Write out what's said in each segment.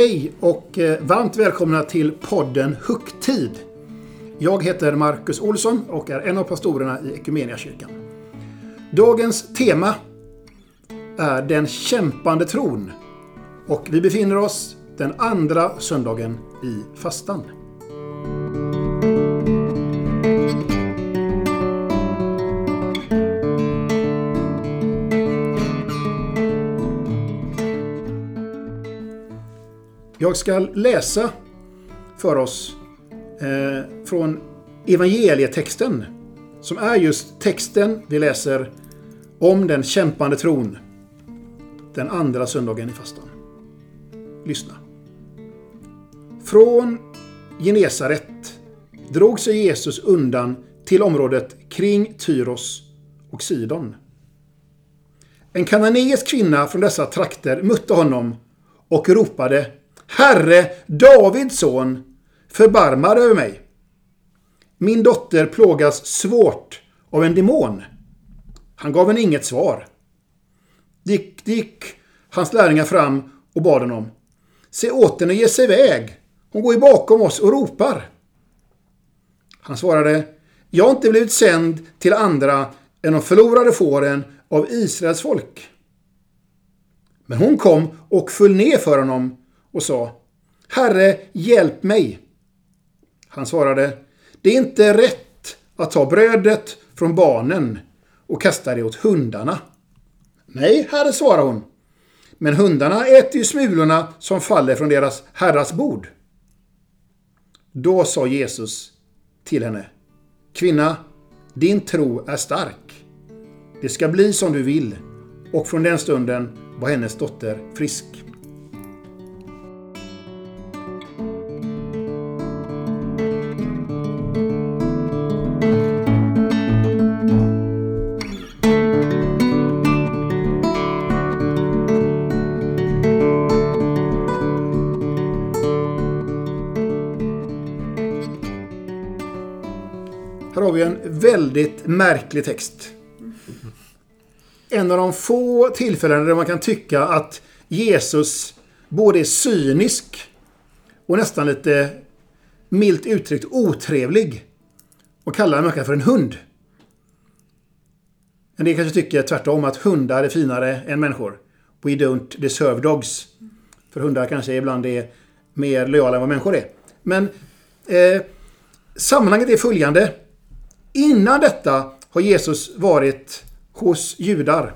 Hej och eh, varmt välkomna till podden Hucktid. Jag heter Marcus Olsson och är en av pastorerna i Equmeniakyrkan. Dagens tema är den kämpande tron och vi befinner oss den andra söndagen i fastan. Jag ska läsa för oss eh, från evangelietexten som är just texten vi läser om den kämpande tron den andra söndagen i fastan. Lyssna. Från Genesaret drog sig Jesus undan till området kring Tyros och Sidon. En kananeisk kvinna från dessa trakter mötte honom och ropade Herre, Davids son, förbarma dig över mig. Min dotter plågas svårt av en demon. Han gav henne inget svar. Dick, gick hans lärjungar fram och bad honom. Se åt henne ge sig iväg. Hon går ju bakom oss och ropar. Han svarade. Jag har inte blivit sänd till andra än de förlorade fåren av Israels folk. Men hon kom och föll ner för honom och sa Herre, hjälp mig. Han svarade Det är inte rätt att ta brödet från barnen och kasta det åt hundarna. Nej, herre, svarade hon. Men hundarna äter ju smulorna som faller från deras herras bord. Då sa Jesus till henne Kvinna, din tro är stark. Det ska bli som du vill. Och från den stunden var hennes dotter frisk. Märklig text. En av de få tillfällen där man kan tycka att Jesus både är cynisk och nästan lite milt uttryckt otrevlig och kallar en människa för en hund. En del kanske tycker tvärtom att hundar är finare än människor. We don't deserve dogs. För hundar kanske ibland är mer lojala än vad människor är. Men eh, sammanhanget är följande. Innan detta har Jesus varit hos judar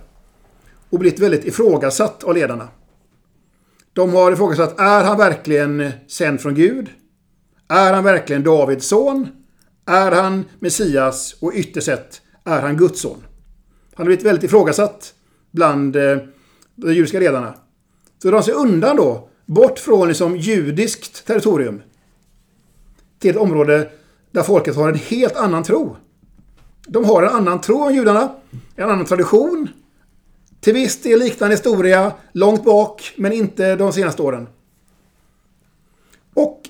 och blivit väldigt ifrågasatt av ledarna. De har ifrågasatt, är han verkligen sänd från Gud? Är han verkligen Davids son? Är han Messias? Och ytterst sett, är han Guds son? Han har blivit väldigt ifrågasatt bland eh, de judiska ledarna. Så de sig undan då, bort från liksom judiskt territorium till ett område där folket har en helt annan tro. De har en annan tro om judarna, en annan tradition. Till viss del liknande historia långt bak, men inte de senaste åren. Och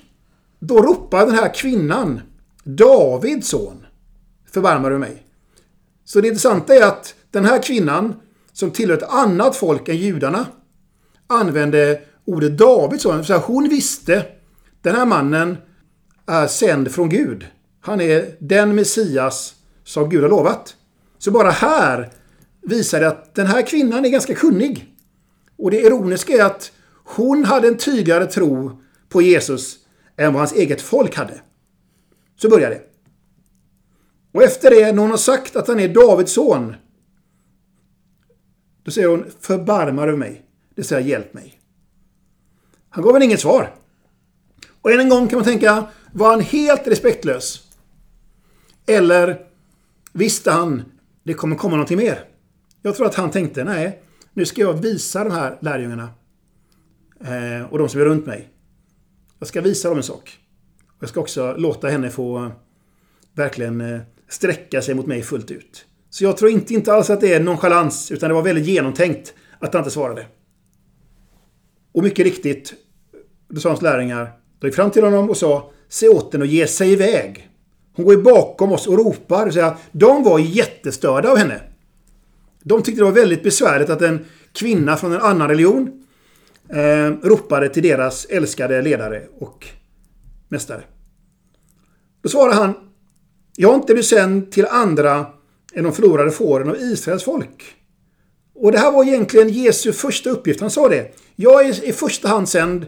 då ropar den här kvinnan, Davids son, förbarmar du mig. Så det intressanta är att den här kvinnan, som tillhör ett annat folk än judarna, använde ordet Davids son. Så hon visste, den här mannen är sänd från Gud. Han är den Messias som Gud har lovat. Så bara här visar det att den här kvinnan är ganska kunnig. Och det ironiska är att hon hade en tydligare tro på Jesus än vad hans eget folk hade. Så börjar det. Och efter det, när hon har sagt att han är Davids son, då säger hon förbarmar över mig. Det säger hjälp mig. Han gav henne inget svar. Och än en gång kan man tänka, var han helt respektlös? Eller visste han det kommer komma någonting mer? Jag tror att han tänkte, nej, nu ska jag visa de här lärjungarna eh, och de som är runt mig. Jag ska visa dem en sak. Jag ska också låta henne få verkligen eh, sträcka sig mot mig fullt ut. Så jag tror inte, inte alls att det är nonchalans, utan det var väldigt genomtänkt att han inte svarade. Och mycket riktigt, eh, då sa hans lärjungar, de gick fram till honom och sa Se åt den och ge sig iväg. Hon går ju bakom oss och ropar. Så att de var jättestörda av henne. De tyckte det var väldigt besvärligt att en kvinna från en annan religion eh, ropade till deras älskade ledare och mästare. Då svarar han, jag har inte blivit sänd till andra än de förlorade fåren av Israels folk. Och det här var egentligen Jesu första uppgift. Han sa det. Jag är i första hand sänd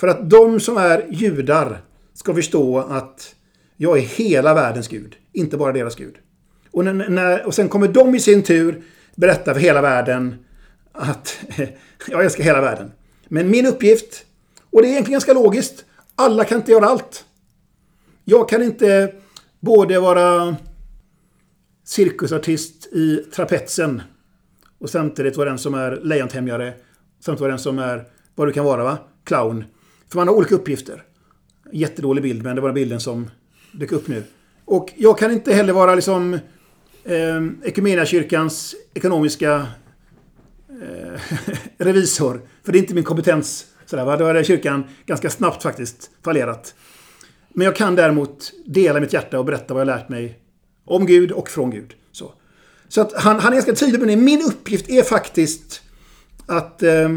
för att de som är judar ska förstå att jag är hela världens Gud, inte bara deras Gud. Och, när, och sen kommer de i sin tur berätta för hela världen att jag älskar hela världen. Men min uppgift, och det är egentligen ganska logiskt, alla kan inte göra allt. Jag kan inte både vara cirkusartist i trapetsen och samtidigt vara den som är lejontämjare. Samtidigt vara den som är vad du kan vara, va? Clown. För man har olika uppgifter. Jättedålig bild, men det var bilden som dök upp nu. Och jag kan inte heller vara liksom eh, Equmeniakyrkans ekonomiska eh, revisor. För det är inte min kompetens. Sådär, va? Då hade kyrkan ganska snabbt faktiskt fallerat. Men jag kan däremot dela mitt hjärta och berätta vad jag lärt mig om Gud och från Gud. Så, så att han, han är ganska tydlig med det. Min uppgift är faktiskt att eh,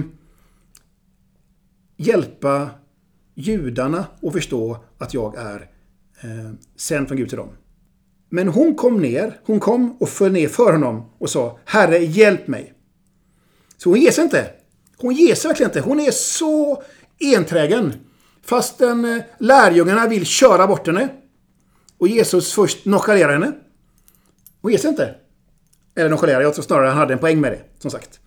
hjälpa judarna att förstå att jag är eh, från Gud till dem. Men hon kom ner, hon kom och föll ner för honom och sa Herre, hjälp mig. Så hon ger sig inte. Hon ger sig verkligen inte. Hon är så enträgen. Fastän eh, lärjungarna vill köra bort henne. Och Jesus först nonchalerar henne. Hon ger sig inte. Eller nonchalerar, jag tror snarare han hade en poäng med det. Som sagt.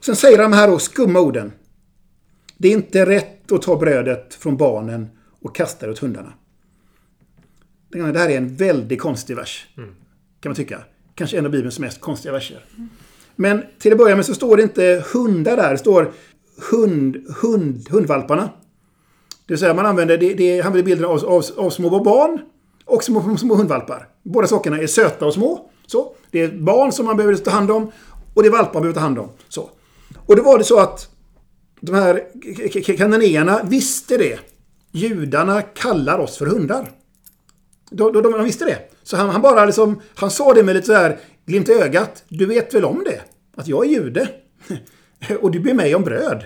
Sen säger de här då skumma orden. Det är inte rätt att ta brödet från barnen och kasta det åt hundarna. Det här är en väldigt konstig vers. Mm. Kan man tycka. Kanske en av Bibelns mest konstiga verser. Mm. Men till att börja med så står det inte hundar där. Det står hund, hund, hundvalparna. Det vill säga man använder, det, det, han bilden av, av, av små barn och små, små hundvalpar. Båda sakerna är söta och små. Så. Det är barn som man behöver ta hand om och det är valpar man behöver ta hand om. Så. Och då var det så att de här kananéerna visste det. Judarna kallar oss för hundar. De, de, de visste det. Så han, han, bara liksom, han sa det med lite så här glimt i ögat. Du vet väl om det? Att jag är jude. och du ber mig om bröd.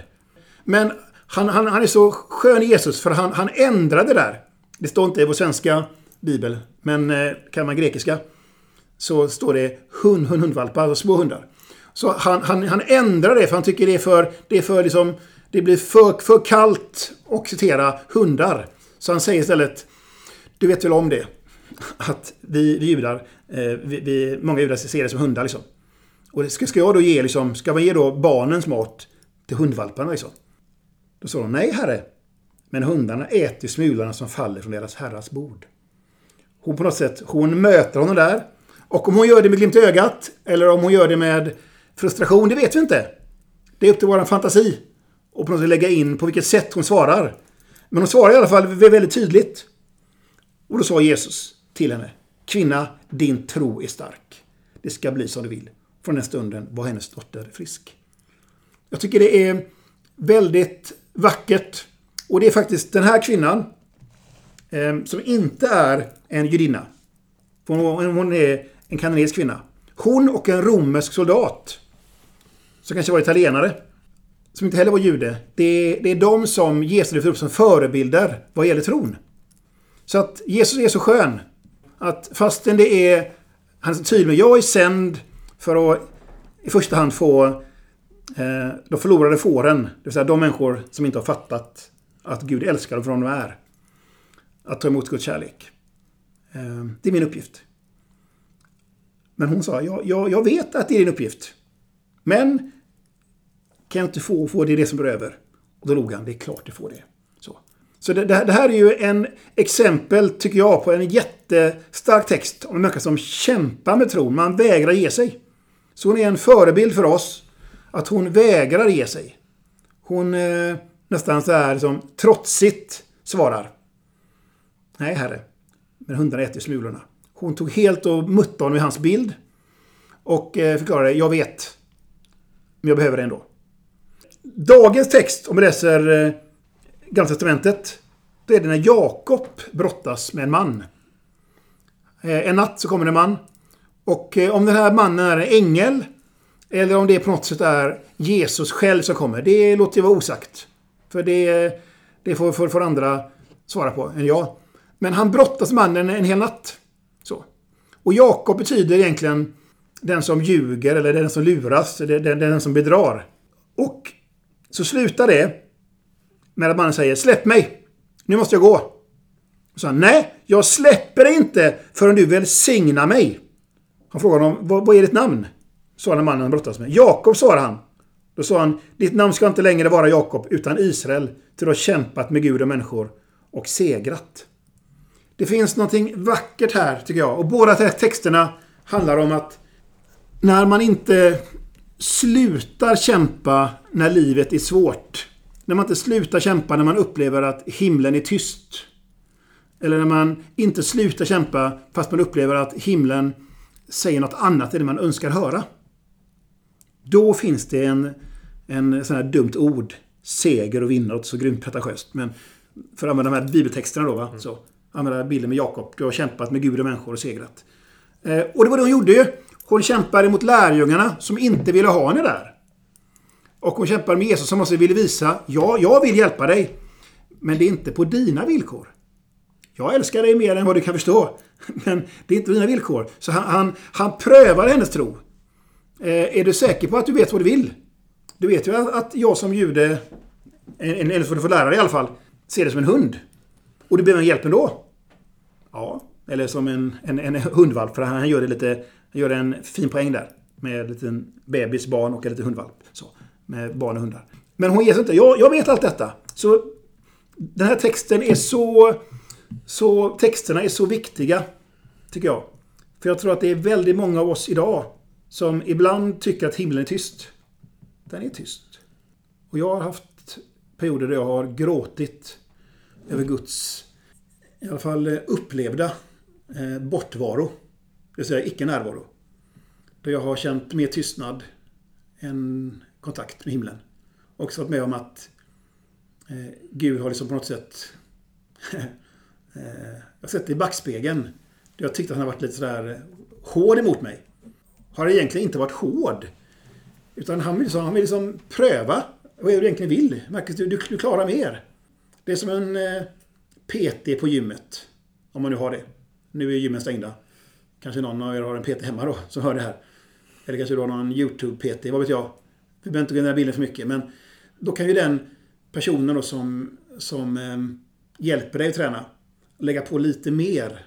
Men han, han, han är så skön Jesus för han, han ändrade där. Det står inte i vår svenska bibel, men eh, kan man grekiska så står det hund, hund, hundvalpar, alltså små hundar. Så han, han, han ändrar det för han tycker det är för, det är för liksom, det blir för, för kallt att citera hundar. Så han säger istället, du vet väl om det? Att vi, vi judar, eh, vi, vi, många judar ser det som hundar liksom. Och ska, ska jag då ge liksom, ska man ge då barnens mat till hundvalparna liksom? Då sa de, nej herre. Men hundarna äter smulorna som faller från deras herrars bord. Hon på något sätt, hon möter honom där. Och om hon gör det med glimt i ögat, eller om hon gör det med frustration, det vet vi inte. Det är upp till vår fantasi. Och på något sätt lägga in på vilket sätt hon svarar. Men hon svarar i alla fall väldigt tydligt. Och då sa Jesus till henne. Kvinna, din tro är stark. Det ska bli som du vill. Från den stunden var hennes dotter frisk. Jag tycker det är väldigt vackert. Och det är faktiskt den här kvinnan eh, som inte är en judinna. Hon, hon är en kanadensisk kvinna. Hon och en romersk soldat. Som kanske var italienare. Som inte heller var jude. Det är, det är de som Jesus lyfter upp som förebilder vad gäller tron. Så att Jesus är så skön. Att fastän det är... Han är så tydlig med jag är sänd för att i första hand få eh, de förlorade fåren. Det vill säga de människor som inte har fattat att Gud älskar dem för de de är. Att ta emot Guds kärlek. Eh, det är min uppgift. Men hon sa, jag, jag, jag vet att det är din uppgift. Men kan jag inte få, få det, det som behöver? Och då log han, det är klart du får det. Så, det, det, det, här är ju en exempel, tycker jag, på en jättestark text om en människa som kämpar med tron. Man vägrar ge sig. Så hon är en förebild för oss. Att hon vägrar ge sig. Hon eh, nästan så här som trotsigt svarar. Nej, herre. Men hundarna äter smulorna. Hon tog helt och muttade honom i hans bild. Och eh, förklarade, jag vet. Men jag behöver det ändå. Dagens text, om vi läser eh, Gamla Testamentet. Då är det när Jakob brottas med en man. Eh, en natt så kommer det en man. Och eh, om den här mannen är en ängel Eller om det på något sätt är Jesus själv som kommer. Det låter ju vara osagt. För det, det får, får, får andra svara på än jag. Men han brottas med mannen en hel natt. Så. Och Jakob betyder egentligen den som ljuger eller den som luras. Den, den, den som bedrar. Och så slutar det med att mannen säger Släpp mig! Nu måste jag gå. Så han, Nej, jag släpper dig inte förrän du välsignar mig. Han frågade honom, vad, vad är ditt namn? Svarade mannen han brottas med. Jakob, svarade han. Då sa han, ditt namn ska inte längre vara Jakob, utan Israel, till du har kämpat med Gud och människor och segrat. Det finns någonting vackert här, tycker jag. Och båda texterna handlar om att när man inte slutar kämpa när livet är svårt. När man inte slutar kämpa när man upplever att himlen är tyst. Eller när man inte slutar kämpa fast man upplever att himlen säger något annat än det man önskar höra. Då finns det en, en sån här dumt ord. Seger och vinna, så grymt pretentiöst. Men för att använda de här bibeltexterna då. Va? Mm. Så, använda bilden med Jakob. Du har kämpat med Gud och människor och segrat. Eh, och det var det hon gjorde ju. Hon kämpade mot lärjungarna som inte ville ha henne där. Och hon kämpar med Jesus som också ville visa, ja, jag vill hjälpa dig. Men det är inte på dina villkor. Jag älskar dig mer än vad du kan förstå. Men det är inte dina villkor. Så han, han, han prövar hennes tro. Eh, är du säker på att du vet vad du vill? Du vet ju att jag som jude, eller för du får lära dig i alla fall, ser det som en hund. Och du behöver hjälp ändå. Ja, eller som en, en, en hundvalp. För han gör det lite, han gör en fin poäng där. Med en liten bebis, barn och en liten hundvalp. Med barn och hundar. Men hon ger sig inte. Jag, jag vet allt detta. Så den här texten är så... Så texterna är så viktiga, tycker jag. För jag tror att det är väldigt många av oss idag som ibland tycker att himlen är tyst. Den är tyst. Och jag har haft perioder där jag har gråtit över Guds, i alla fall eh, upplevda, eh, bortvaro. Det vill säga icke närvaro. Där jag har känt mer tystnad än kontakt med himlen. Och också varit med om att eh, Gud har liksom på något sätt eh, jag har sett det i backspegeln. Jag tyckte att han har varit lite sådär eh, hård emot mig har egentligen inte varit hård. Utan han vill, liksom, han vill liksom pröva vad är det du egentligen vill. Marcus, du, du, du klarar mer. Det är som en eh, PT på gymmet. Om man nu har det. Nu är gymmen stängda. Kanske någon av er har en PT hemma då, som hör det här. Eller kanske du har någon YouTube-PT, vad vet jag. Vi behöver inte gå in i den bilden för mycket. Men då kan ju den personen då som, som eh, hjälper dig att träna lägga på lite mer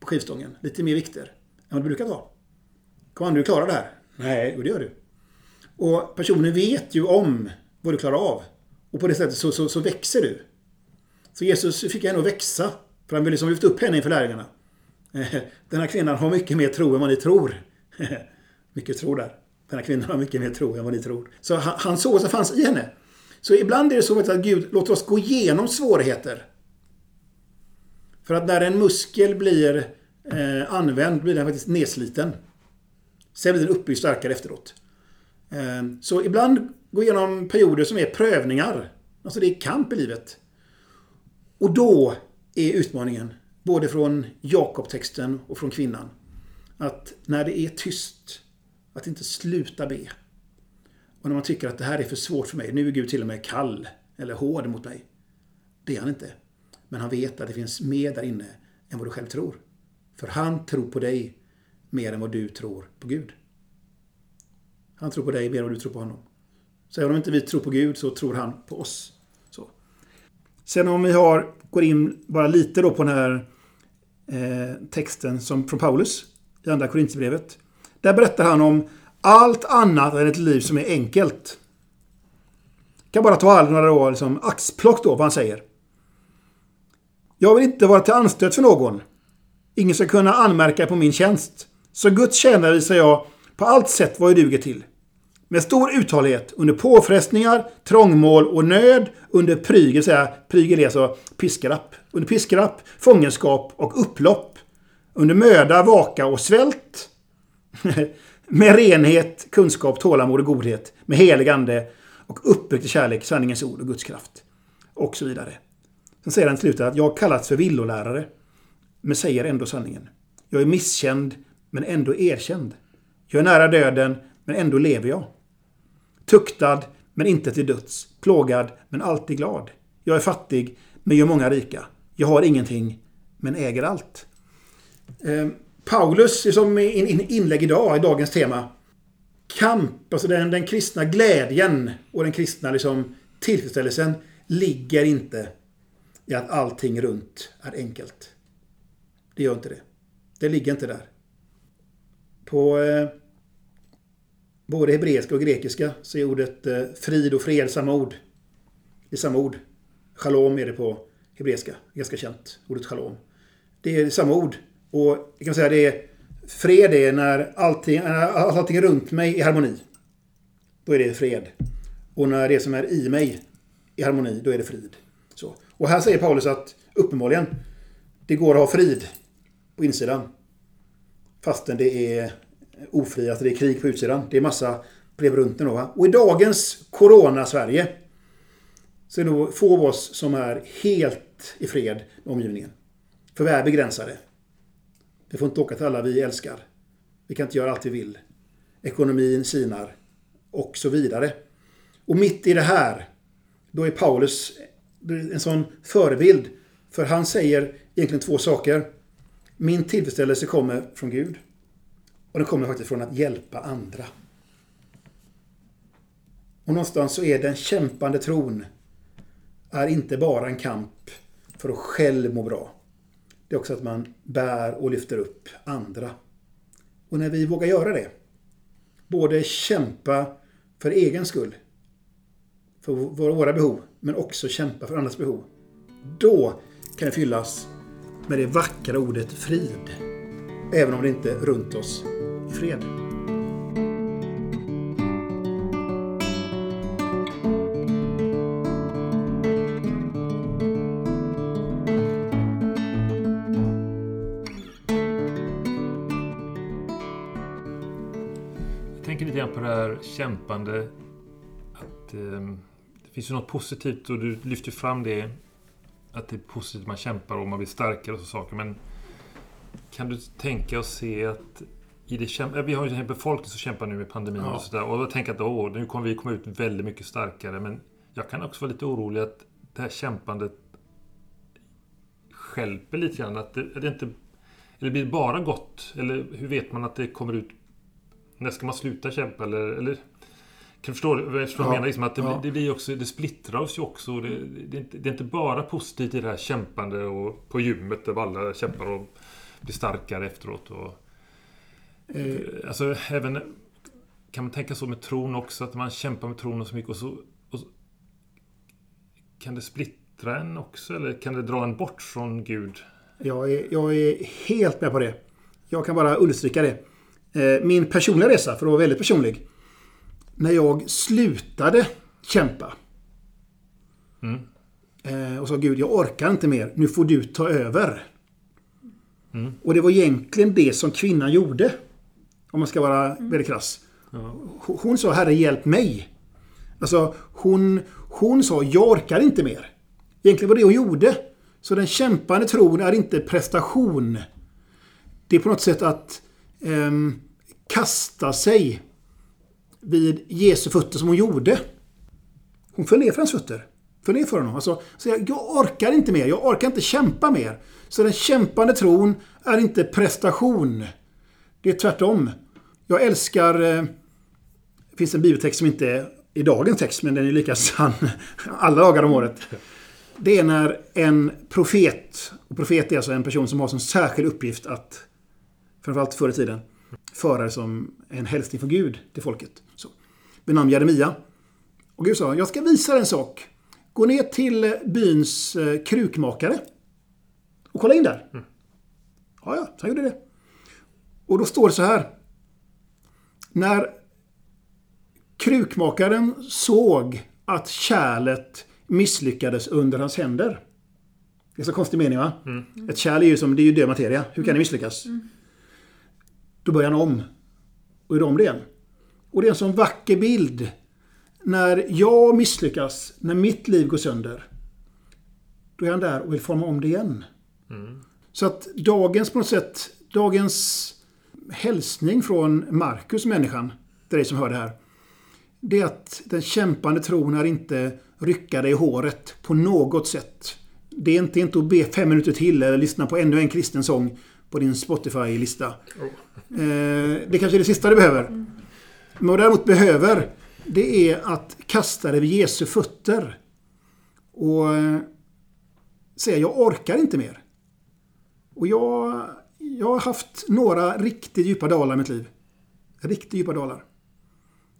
på skivstången. Lite mer vikter än vad du brukar ta. Kom du klarar det här? Nej, och det gör du. Och personen vet ju om vad du klarar av. Och på det sättet så, så, så växer du. Så Jesus fick henne att växa. För han ville liksom lyfta upp henne inför lärjungarna. Den här kvinnan har mycket mer tro än vad ni tror. mycket tro där. Den här kvinnan har mycket mer tro än vad ni tror. Så han, han såg vad som fanns i henne. Så ibland är det så att Gud låter oss gå igenom svårigheter. För att när en muskel blir eh, använd blir den faktiskt nedsliten. Sen blir den uppbyggd starkare efteråt. Eh, så ibland går igenom perioder som är prövningar. Alltså det är kamp i livet. Och då är utmaningen, både från Jakob-texten och från kvinnan, att när det är tyst, att inte sluta be. Och när man tycker att det här är för svårt för mig, nu är Gud till och med kall eller hård mot mig. Det är han inte. Men han vet att det finns mer där inne än vad du själv tror. För han tror på dig mer än vad du tror på Gud. Han tror på dig mer än vad du tror på honom. Så även om inte vi tror på Gud så tror han på oss. Så. Sen om vi har, går in bara lite då på den här eh, texten som från Paulus i Andra Korinthierbrevet. Där berättar han om allt annat än ett liv som är enkelt. Jag kan bara ta alla några år, liksom, axplock då, vad han säger. Jag vill inte vara till anstöt för någon. Ingen ska kunna anmärka på min tjänst. Så Guds tjänare visar jag på allt sätt vad jag duger till. Med stor uthållighet under påfrestningar, trångmål och nöd under prygel, säga prygel är alltså piskrapp. Under piskrapp, fångenskap och upplopp. Under möda, vaka och svält. med renhet, kunskap, tålamod och godhet. Med helig ande och uppriktig kärlek, sanningens ord och Guds kraft. Och så vidare. Sen säger han till slutet att jag kallats för villolärare men säger ändå sanningen. Jag är misskänd, men ändå erkänd. Jag är nära döden, men ändå lever jag. Tuktad, men inte till döds. Plågad, men alltid glad. Jag är fattig, men gör många rika. Jag har ingenting, men äger allt. Eh, Paulus, som inlägg idag, i dagens tema. Kamp, alltså den, den kristna glädjen och den kristna liksom, tillfredsställelsen ligger inte i att allting runt är enkelt. Det gör inte det. Det ligger inte där. På eh, både hebreiska och grekiska så är ordet eh, frid och fred samma ord. Det är samma ord. Shalom är det på hebreiska. Ganska känt. Ordet shalom. Det är samma ord. Och jag kan säga det är fred är när allting, allting runt mig är i harmoni. Då är det fred. Och när det som är i mig är i harmoni, då är det frid. Så. Och här säger Paulus att uppenbarligen, det går att ha frid på insidan. Fastän det är ofri, att det är krig på utsidan. Det är massa problem runt den. Och i dagens Corona-Sverige så är det nog få av oss som är helt i fred med omgivningen. För vi är begränsade. Vi får inte åka till alla vi älskar. Vi kan inte göra allt vi vill. Ekonomin sinar. Och så vidare. Och mitt i det här, då är Paulus en sån förebild. För han säger egentligen två saker. Min tillfredsställelse kommer från Gud. Och den kommer faktiskt från att hjälpa andra. Och någonstans så är den kämpande tron är inte bara en kamp för att själv må bra. Det är också att man bär och lyfter upp andra. Och när vi vågar göra det, både kämpa för egen skull, för våra behov, men också kämpa för andras behov. Då kan det fyllas med det vackra ordet frid. Även om det inte är runt oss i fred. Kämpande. Att eh, Det finns ju något positivt och du lyfter fram det. Att det är positivt att man kämpar och man blir starkare och så saker. Men kan du tänka och se att i det vi har ju en befolkning som kämpar nu med pandemin ja. och sådär. Och jag tänker att åh, nu kommer vi komma ut väldigt mycket starkare. Men jag kan också vara lite orolig att det här kämpandet skälper lite grann. Att det, är det inte... Eller blir det bara gott? Eller hur vet man att det kommer ut... När ska man sluta kämpa? Eller... eller kan förstå vad jag menar? Liksom att det, ja. det, blir också, det splittrar oss ju också. Det, det, är inte, det är inte bara positivt i det här kämpande och på gymmet där alla kämpar och blir starkare efteråt. Och, eh, alltså även... Kan man tänka så med tron också? Att man kämpar med tron och så mycket och så... Och så kan det splittra en också? Eller kan det dra en bort från Gud? Jag är, jag är helt med på det. Jag kan bara understryka det. Eh, min personliga resa, för att vara väldigt personlig. När jag slutade kämpa. Mm. Eh, och sa Gud, jag orkar inte mer. Nu får du ta över. Mm. Och det var egentligen det som kvinnan gjorde. Om man ska vara väldigt krass. Hon sa Herre hjälp mig. Alltså hon, hon sa jag orkar inte mer. Egentligen var det hon gjorde. Så den kämpande tron är inte prestation. Det är på något sätt att eh, kasta sig vid Jesu fötter som hon gjorde. Hon föll ner för hans fötter. Föll ner för honom. Alltså, så jag, jag orkar inte mer. Jag orkar inte kämpa mer. Så den kämpande tron är inte prestation. Det är tvärtom. Jag älskar... Eh, det finns en bibeltext som inte är i dagens text, men den är lika sann alla dagar om året. Det är när en profet, och profet är alltså en person som har som särskild uppgift att, framförallt förr i tiden, föra det som en hälsning från Gud till folket. Så. Vid namn Jeremia. Och Gud sa, jag ska visa dig en sak. Gå ner till byns eh, krukmakare och kolla in där. Mm. Ja, ja, så han gjorde det. Och då står det så här. När krukmakaren såg att kärlet misslyckades under hans händer. Det är så konstig mening va? Mm. Ett kärl är ju som, det är ju död materia. Hur kan det misslyckas? Mm. Då börjar han om. Och gör om det igen. Och det är en sån vacker bild. När jag misslyckas, när mitt liv går sönder. Då är han där och vill forma om det igen. Mm. Så att dagens på något sätt, dagens hälsning från Markus, människan, till dig som hör det här. Det är att den kämpande tron är inte rycka dig i håret på något sätt. Det är inte, inte att be fem minuter till eller lyssna på ännu en kristen sång på din Spotify-lista. Eh, det kanske är det sista du behöver. Men vad du däremot behöver, det är att kasta dig vid Jesu fötter. Och eh, säga, jag orkar inte mer. Och jag, jag har haft några riktigt djupa dalar i mitt liv. Riktigt djupa dalar.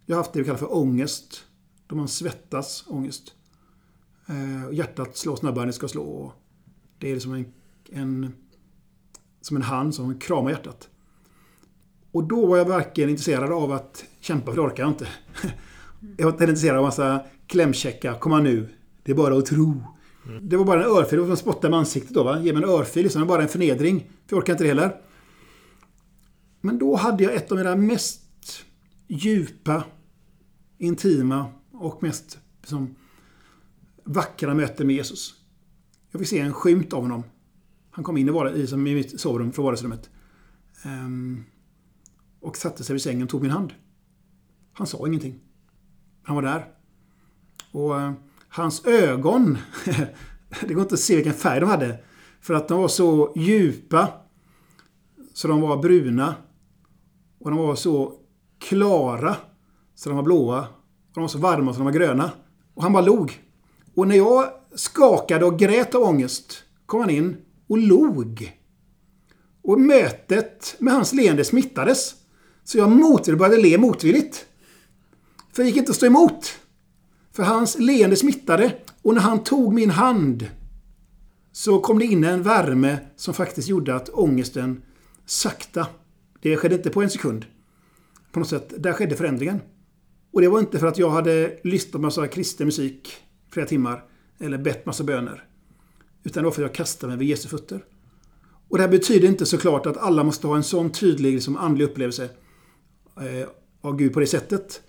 Jag har haft det vi kallar för ångest. Då man svettas, ångest. Eh, hjärtat slår snabbare än det ska slå. Det är som en, en, som en hand som kramar hjärtat. Och då var jag verkligen intresserad av att kämpa, för det orkar jag inte. Jag var intresserad av massa klämkäcka, Kom nu. Det är bara att tro. Mm. Det var bara en örfil. Det var som att spotta med ansiktet då. Va? Ge mig en örfil. Liksom. Det var bara en förnedring. För jag orkar inte det heller. Men då hade jag ett av mina mest djupa, intima och mest liksom, vackra möten med Jesus. Jag fick se en skymt av honom. Han kom in i, var- i, som i mitt sovrum från vardagsrummet. Um, ehm, och satte sig vid sängen och tog min hand. Han sa ingenting. Han var där. Och uh, hans ögon, det går inte att se vilken färg de hade. För att de var så djupa. Så de var bruna. Och de var så klara. Så de var blåa. Och de var så varma så de var gröna. Och han bara log. Och när jag skakade och grät av ångest kom han in och log. Och mötet med hans leende smittades. Så jag motvilligt började le motvilligt. För det gick inte att stå emot. För hans leende smittade och när han tog min hand så kom det in en värme som faktiskt gjorde att ångesten sakta, det skedde inte på en sekund. På något sätt, där skedde förändringen. Och det var inte för att jag hade lyssnat på massa kristen musik flera timmar eller bett massa böner. Utan det var för att jag kastade mig vid Jesu fötter. Och det här betyder inte såklart att alla måste ha en sån tydlig liksom, andlig upplevelse eh, av Gud på det sättet.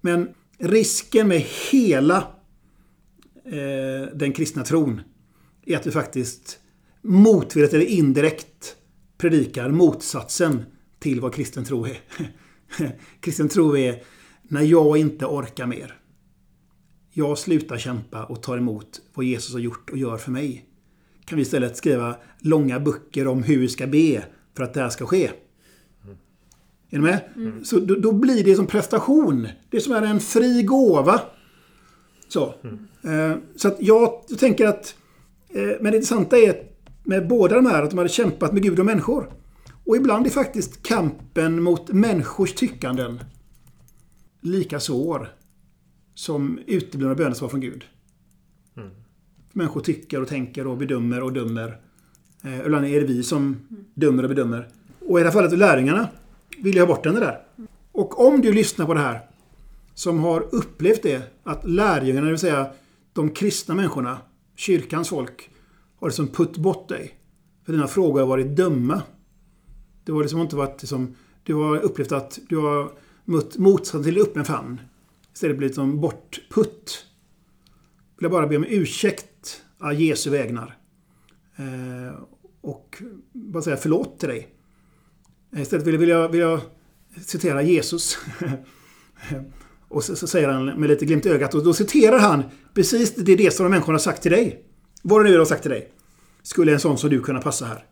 Men risken med hela eh, den kristna tron är att vi faktiskt motvilligt eller indirekt predikar motsatsen till vad kristen tro är. kristen tro är när jag inte orkar mer. Jag slutar kämpa och tar emot vad Jesus har gjort och gör för mig. Kan vi istället skriva långa böcker om hur vi ska be för att det här ska ske. Är ni med? Mm. Så då, då, blir det som prestation. Det som är en fri gåva. Så. Mm. Eh, så att jag, jag tänker att... Eh, men det intressanta är med båda de här att de hade kämpat med Gud och människor. Och ibland är faktiskt kampen mot människors tyckanden lika svår som uteblivna bönesvar från Gud. Människor tycker och tänker och bedömer och dömer. Eh, ibland är det vi som dömer och bedömer. Och i det här fallet lärjungarna vill ju ha bort henne där. Och om du lyssnar på det här som har upplevt det att lärjungarna, det vill säga de kristna människorna, kyrkans folk, har liksom putt bort dig. För dina frågor har varit dumma. Det har liksom inte varit liksom, du har upplevt att du har mött motsatsen till öppen famn. Istället blivit som bortputt. Vill jag bara be om ursäkt av Jesu vägnar. Eh, och bara säga förlåt till dig. Eh, istället vill jag, vill jag citera Jesus. och så, så, säger han med lite glimt i ögat. Och då citerar han precis det, det som de människorna har sagt till dig. Vad det nu är de har sagt till dig. Skulle en sån som du kunna passa här?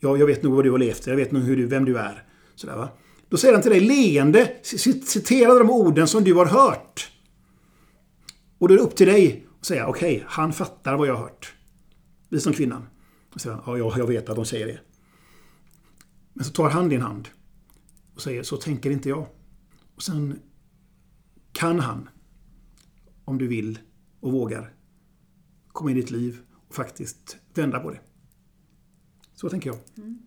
Ja, jag vet nog vad du har levt. Jag vet nog hur du, vem du är. Sådär, va? Då säger han till dig leende, citera de orden som du har hört. Och då är det upp till dig och säga, okej, okay, han fattar vad jag har hört. Vi som kvinnan. Och säga, ja, jag vet att de säger det. Men så tar han din hand och säger, så tänker inte jag. Och sen kan han, om du vill och vågar, komma in i ditt liv och faktiskt vända på det. Så tänker jag. Mm.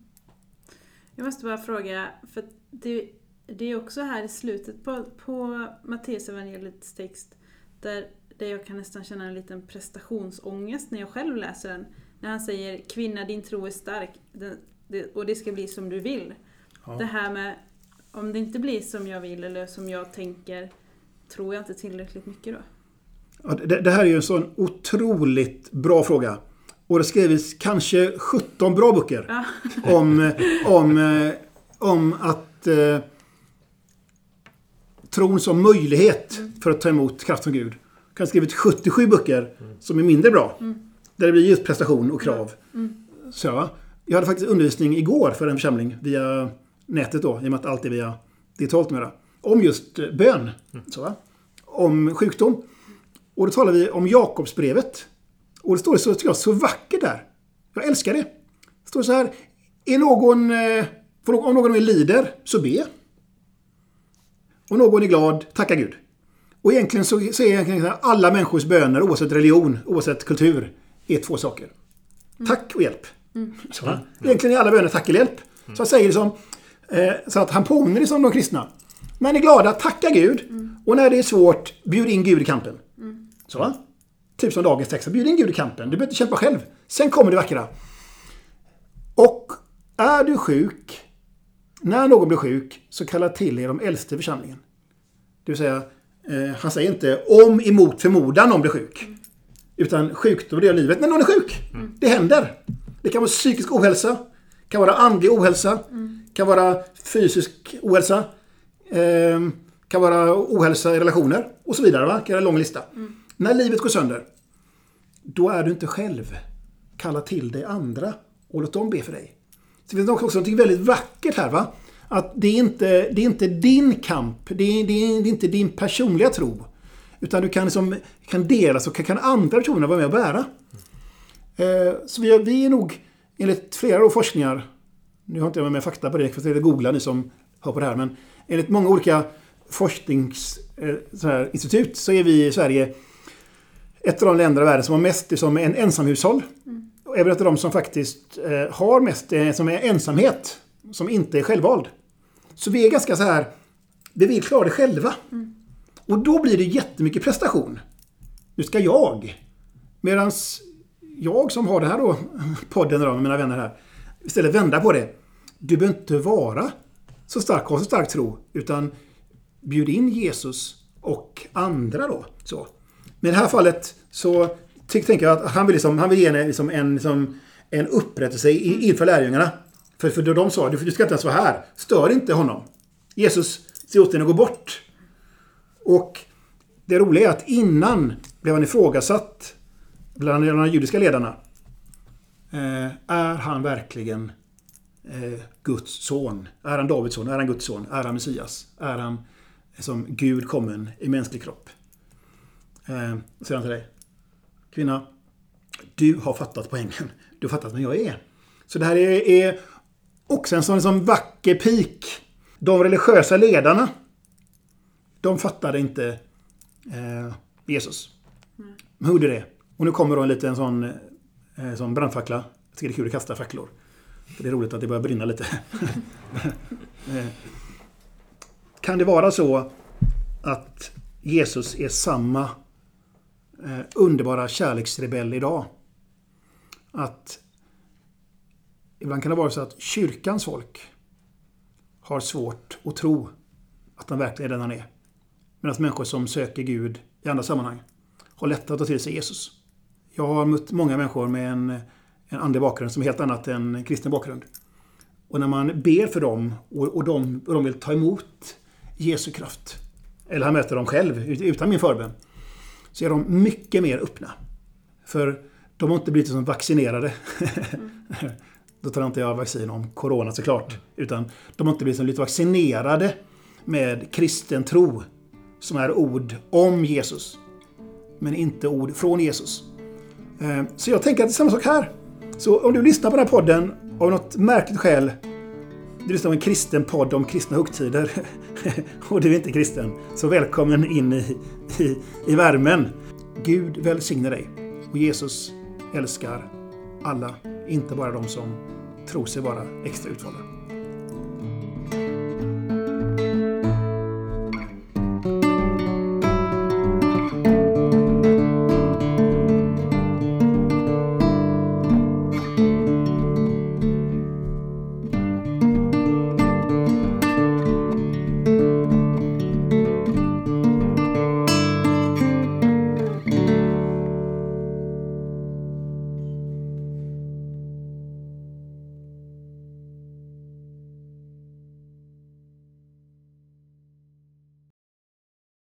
Jag måste bara fråga, för det, det är också här i slutet på, på Matteus evangeliets text där, där jag kan nästan känna en liten prestationsångest när jag själv läser den. När han säger Kvinna, din tro är stark och det ska bli som du vill. Ja. Det här med om det inte blir som jag vill eller som jag tänker, tror jag inte tillräckligt mycket då? Ja, det, det, här är ju en sån otroligt bra fråga. Och det skrivits kanske 17 bra böcker ja. om, om, eh, om att eh, tron som möjlighet för att ta emot kraft från Gud. Kan ha skrivit 77 böcker som är mindre bra. Där det blir just prestation och krav. Så, va? jag hade faktiskt undervisning igår för en församling via nätet då, i och med att allt är via digitalt numera. Om just eh, bön. Så, va? Om sjukdom. Och då talar vi om Jakobsbrevet. Och det står så, tycker jag, så vackert där. Jag älskar det. Det står så här. Är någon, eh, om någon lider, så be. Om någon är glad, tacka Gud. Och egentligen så, så är egentligen alla människors böner, oavsett religion, oavsett kultur, är två saker. Tack och hjälp. Mm. Så, egentligen är alla böner tack eller hjälp. Så han säger liksom, eh, så att han påminner liksom de kristna. Ni är glada, tacka Gud. Mm. Och när det är svårt, bjud in Gud i kampen. Mm. Så va? Typ som dagens text. Bjud in Gud i kampen. Du behöver inte kämpa själv. Sen kommer det vackra. Och är du sjuk, när någon blir sjuk, så kalla till er de äldste i församlingen. Det vill säga, eh, han säger inte om emot förmodan någon blir sjuk. Mm. Utan sjukdom, det är livet. När någon är sjuk. Mm. Det händer. Det kan vara psykisk ohälsa. kan vara andlig ohälsa. Mm. kan vara fysisk ohälsa. Eh, kan vara ohälsa i relationer. Och så vidare. Va? Det kan vara en lång lista. Mm. När livet går sönder. Då är du inte själv. Kalla till dig andra och låt dem be för dig. Så det finns också något väldigt vackert här. va? Att det är inte, det är inte din kamp. Det är, det, är, inte din personliga tro. Utan du kan, liksom, kan dela så kan, kan andra personer vara med och bära. Eh, så vi, vi är nog, enligt flera forskningar, nu har inte jag med fakta på det, för det är googla ni som hör på det här, men enligt många olika forskningsinstitut eh, så är vi i Sverige ett av de länder i världen som har mest liksom, en ensamhushåll. Mm. Och även ett av de som faktiskt eh, har mest som är ensamhet, som inte är självvald. Så vi är ganska så här, vi vill klara det själva. Mm. Och då blir det jättemycket prestation. Nu ska jag. Medan jag som har den här då, podden då, med mina vänner här, istället vända på det. Du behöver inte vara så stark, ha så stark tro, utan bjud in Jesus och andra då. Så. Men i det här fallet så tänker jag att han vill, liksom, han vill ge en, liksom en, liksom, en upprättelse inför lärjungarna. För, för de sa, du, du ska inte ens vara här. Stör inte honom. Jesus se åt att gå bort. Och det roliga är att innan blev han ifrågasatt bland de judiska ledarna. Eh, är han verkligen eh, Guds son? Är han Davids son? Är han Guds son? Är han Messias? Är han som Gud kommen i mänsklig kropp? Eh, säger han till dig. Kvinna, du har fattat poängen. Du har fattat vem jag är. Så det här är, är också en sån liksom vacker pik. De religiösa ledarna, de fattade inte eh, Jesus. Mm. De gjorde det. Och nu kommer då en liten sån, eh, sån brandfackla. Jag tycker det är kul att kasta facklor. För det är roligt att det börjar brinna lite. eh, kan det vara så att Jesus är samma eh, underbara kärleksrebell idag? Att ibland kan det vara så att kyrkans folk har svårt att tro att han verkligen är den han är. Medan människor som söker Gud i andra sammanhang har lättare att ta till sig Jesus. Jag har mött många människor med en, en andlig bakgrund som är helt annat än kristen bakgrund. Och när man ber för dem och, och, de, och de vill ta emot Jesu kraft, eller han möter dem själv utan min förbön, så är de mycket mer öppna. För de har inte blivit som vaccinerade. Mm. Då tar inte jag vaccin om Corona såklart. Utan de har inte blivit lite vaccinerade med kristen tro. Som är ord om Jesus. Men inte ord från Jesus. Eh, så jag tänker att det är samma sak här. Så om du lyssnar på den här podden av något märkligt skäl. Du lyssnar på en kristen podd om kristna högtider. och du är inte kristen. Så välkommen in i, i, i värmen. Gud välsigne dig. Och Jesus älskar alla. Inte bara de som tror sig vara extra utvalda.